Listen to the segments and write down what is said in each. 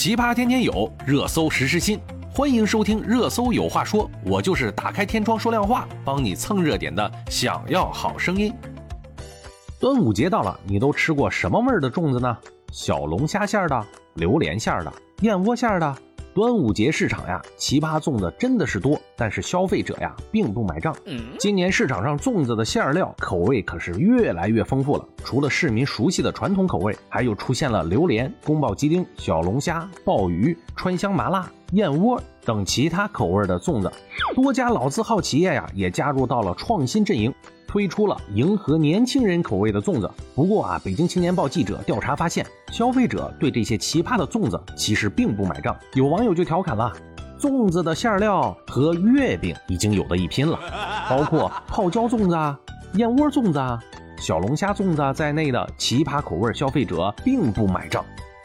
奇葩天天有，热搜时时新。欢迎收听《热搜有话说》，我就是打开天窗说亮话，帮你蹭热点的。想要好声音。端午节到了，你都吃过什么味儿的粽子呢？小龙虾馅儿的、榴莲馅儿的、燕窝馅儿的。端午节市场呀，奇葩粽子真的是多，但是消费者呀并不买账。今年市场上粽子的馅料口味可是越来越丰富了，除了市民熟悉的传统口味，还有出现了榴莲、宫保鸡丁、小龙虾、鲍鱼、川香麻辣、燕窝等其他口味的粽子。多家老字号企业呀也加入到了创新阵营。推出了迎合年轻人口味的粽子。不过啊，北京青年报记者调查发现，消费者对这些奇葩的粽子其实并不买账。有网友就调侃了：“粽子的馅料和月饼已经有的一拼了，包括泡椒粽子、啊、燕窝粽子、啊、小龙虾粽子啊在内的奇葩口味，消费者并不买账。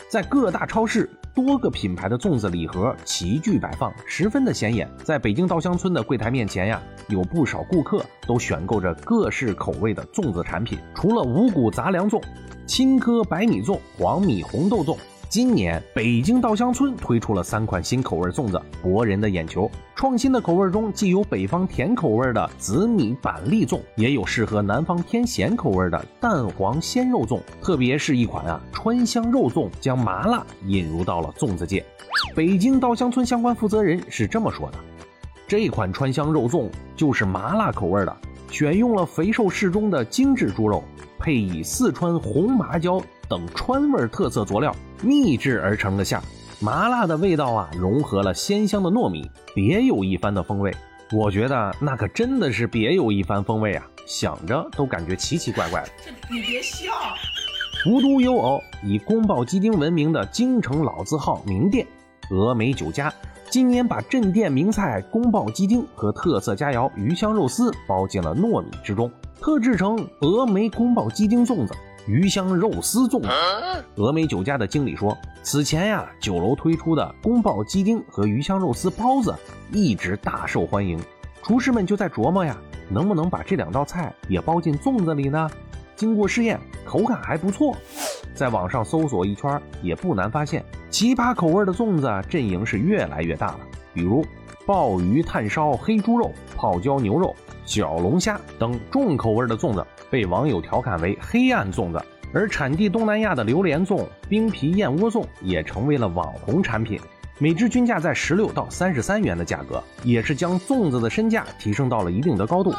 在各大超市。”多个品牌的粽子礼盒齐聚摆放，十分的显眼。在北京稻香村的柜台面前呀，有不少顾客都选购着各式口味的粽子产品。除了五谷杂粮粽、青稞白米粽、黄米红豆粽。今年北京稻香村推出了三款新口味粽子，博人的眼球。创新的口味中，既有北方甜口味的紫米板栗粽，也有适合南方偏咸口味的蛋黄鲜肉粽。特别是一款啊川香肉粽，将麻辣引入到了粽子界。北京稻香村相关负责人是这么说的：这款川香肉粽就是麻辣口味的，选用了肥瘦适中的精致猪肉，配以四川红麻椒等川味特色佐料。秘制而成的馅，麻辣的味道啊，融合了鲜香的糯米，别有一番的风味。我觉得那可真的是别有一番风味啊，想着都感觉奇奇怪怪的。你别笑。无独有偶，以宫爆鸡丁闻名的京城老字号名店峨眉酒家，今年把镇店名菜宫爆鸡丁和特色佳肴鱼香肉丝包进了糯米之中，特制成峨眉宫爆鸡丁粽子。鱼香肉丝粽子，峨眉酒家的经理说，此前呀，酒楼推出的宫爆鸡丁和鱼香肉丝包子一直大受欢迎，厨师们就在琢磨呀，能不能把这两道菜也包进粽子里呢？经过试验，口感还不错。在网上搜索一圈，也不难发现，奇葩口味的粽子阵营是越来越大了。比如鲍鱼炭烧黑猪肉、泡椒牛肉、小龙虾等重口味的粽子。被网友调侃为“黑暗粽子”，而产地东南亚的榴莲粽、冰皮燕窝粽也成为了网红产品，每只均价在十六到三十三元的价格，也是将粽子的身价提升到了一定的高度。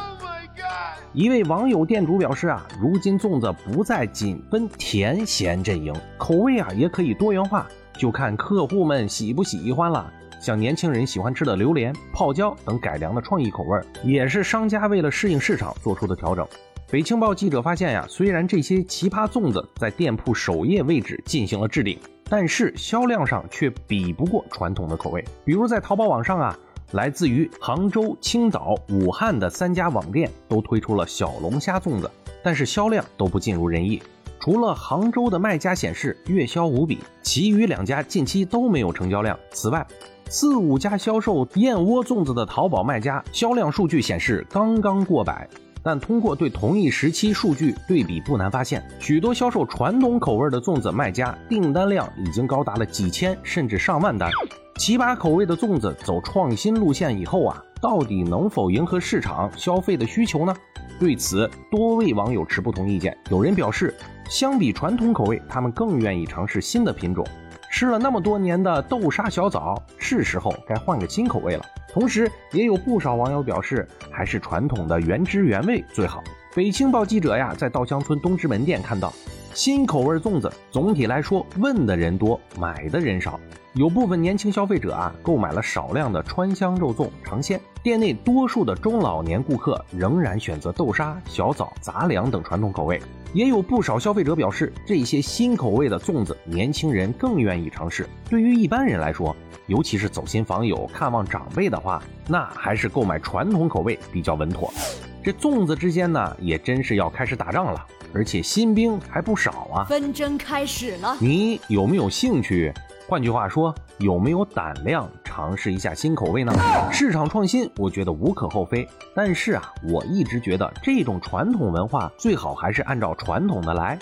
一位网友店主表示啊，如今粽子不再仅分甜咸阵营，口味啊也可以多元化，就看客户们喜不喜欢了。像年轻人喜欢吃的榴莲、泡椒等改良的创意口味，也是商家为了适应市场做出的调整。北青报记者发现呀，虽然这些奇葩粽子在店铺首页位置进行了置顶，但是销量上却比不过传统的口味。比如在淘宝网上啊，来自于杭州、青岛、武汉的三家网店都推出了小龙虾粽子，但是销量都不尽如人意。除了杭州的卖家显示月销无比，其余两家近期都没有成交量。此外，四五家销售燕窝粽子的淘宝卖家销量数据显示刚刚过百。但通过对同一时期数据对比，不难发现，许多销售传统口味的粽子卖家订单量已经高达了几千甚至上万单。奇葩口味的粽子走创新路线以后啊，到底能否迎合市场消费的需求呢？对此，多位网友持不同意见。有人表示，相比传统口味，他们更愿意尝试新的品种。吃了那么多年的豆沙小枣，是时候该换个新口味了。同时，也有不少网友表示，还是传统的原汁原味最好。北青报记者呀，在稻香村东直门店看到，新口味粽子总体来说问的人多，买的人少。有部分年轻消费者啊，购买了少量的川香肉粽尝鲜。店内多数的中老年顾客仍然选择豆沙、小枣、杂粮等传统口味。也有不少消费者表示，这些新口味的粽子，年轻人更愿意尝试。对于一般人来说，尤其是走亲访友、看望长辈的话，那还是购买传统口味比较稳妥。这粽子之间呢，也真是要开始打仗了，而且新兵还不少啊！纷争开始了，你有没有兴趣？换句话说，有没有胆量尝试一下新口味呢？市场创新，我觉得无可厚非。但是啊，我一直觉得这种传统文化最好还是按照传统的来。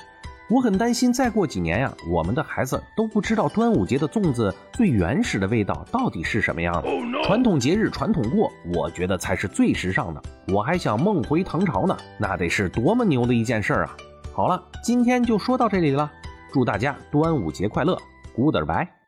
我很担心，再过几年呀，我们的孩子都不知道端午节的粽子最原始的味道到底是什么样的。传统节日传统过，我觉得才是最时尚的。我还想梦回唐朝呢，那得是多么牛的一件事啊！好了，今天就说到这里了，祝大家端午节快乐，Goodbye。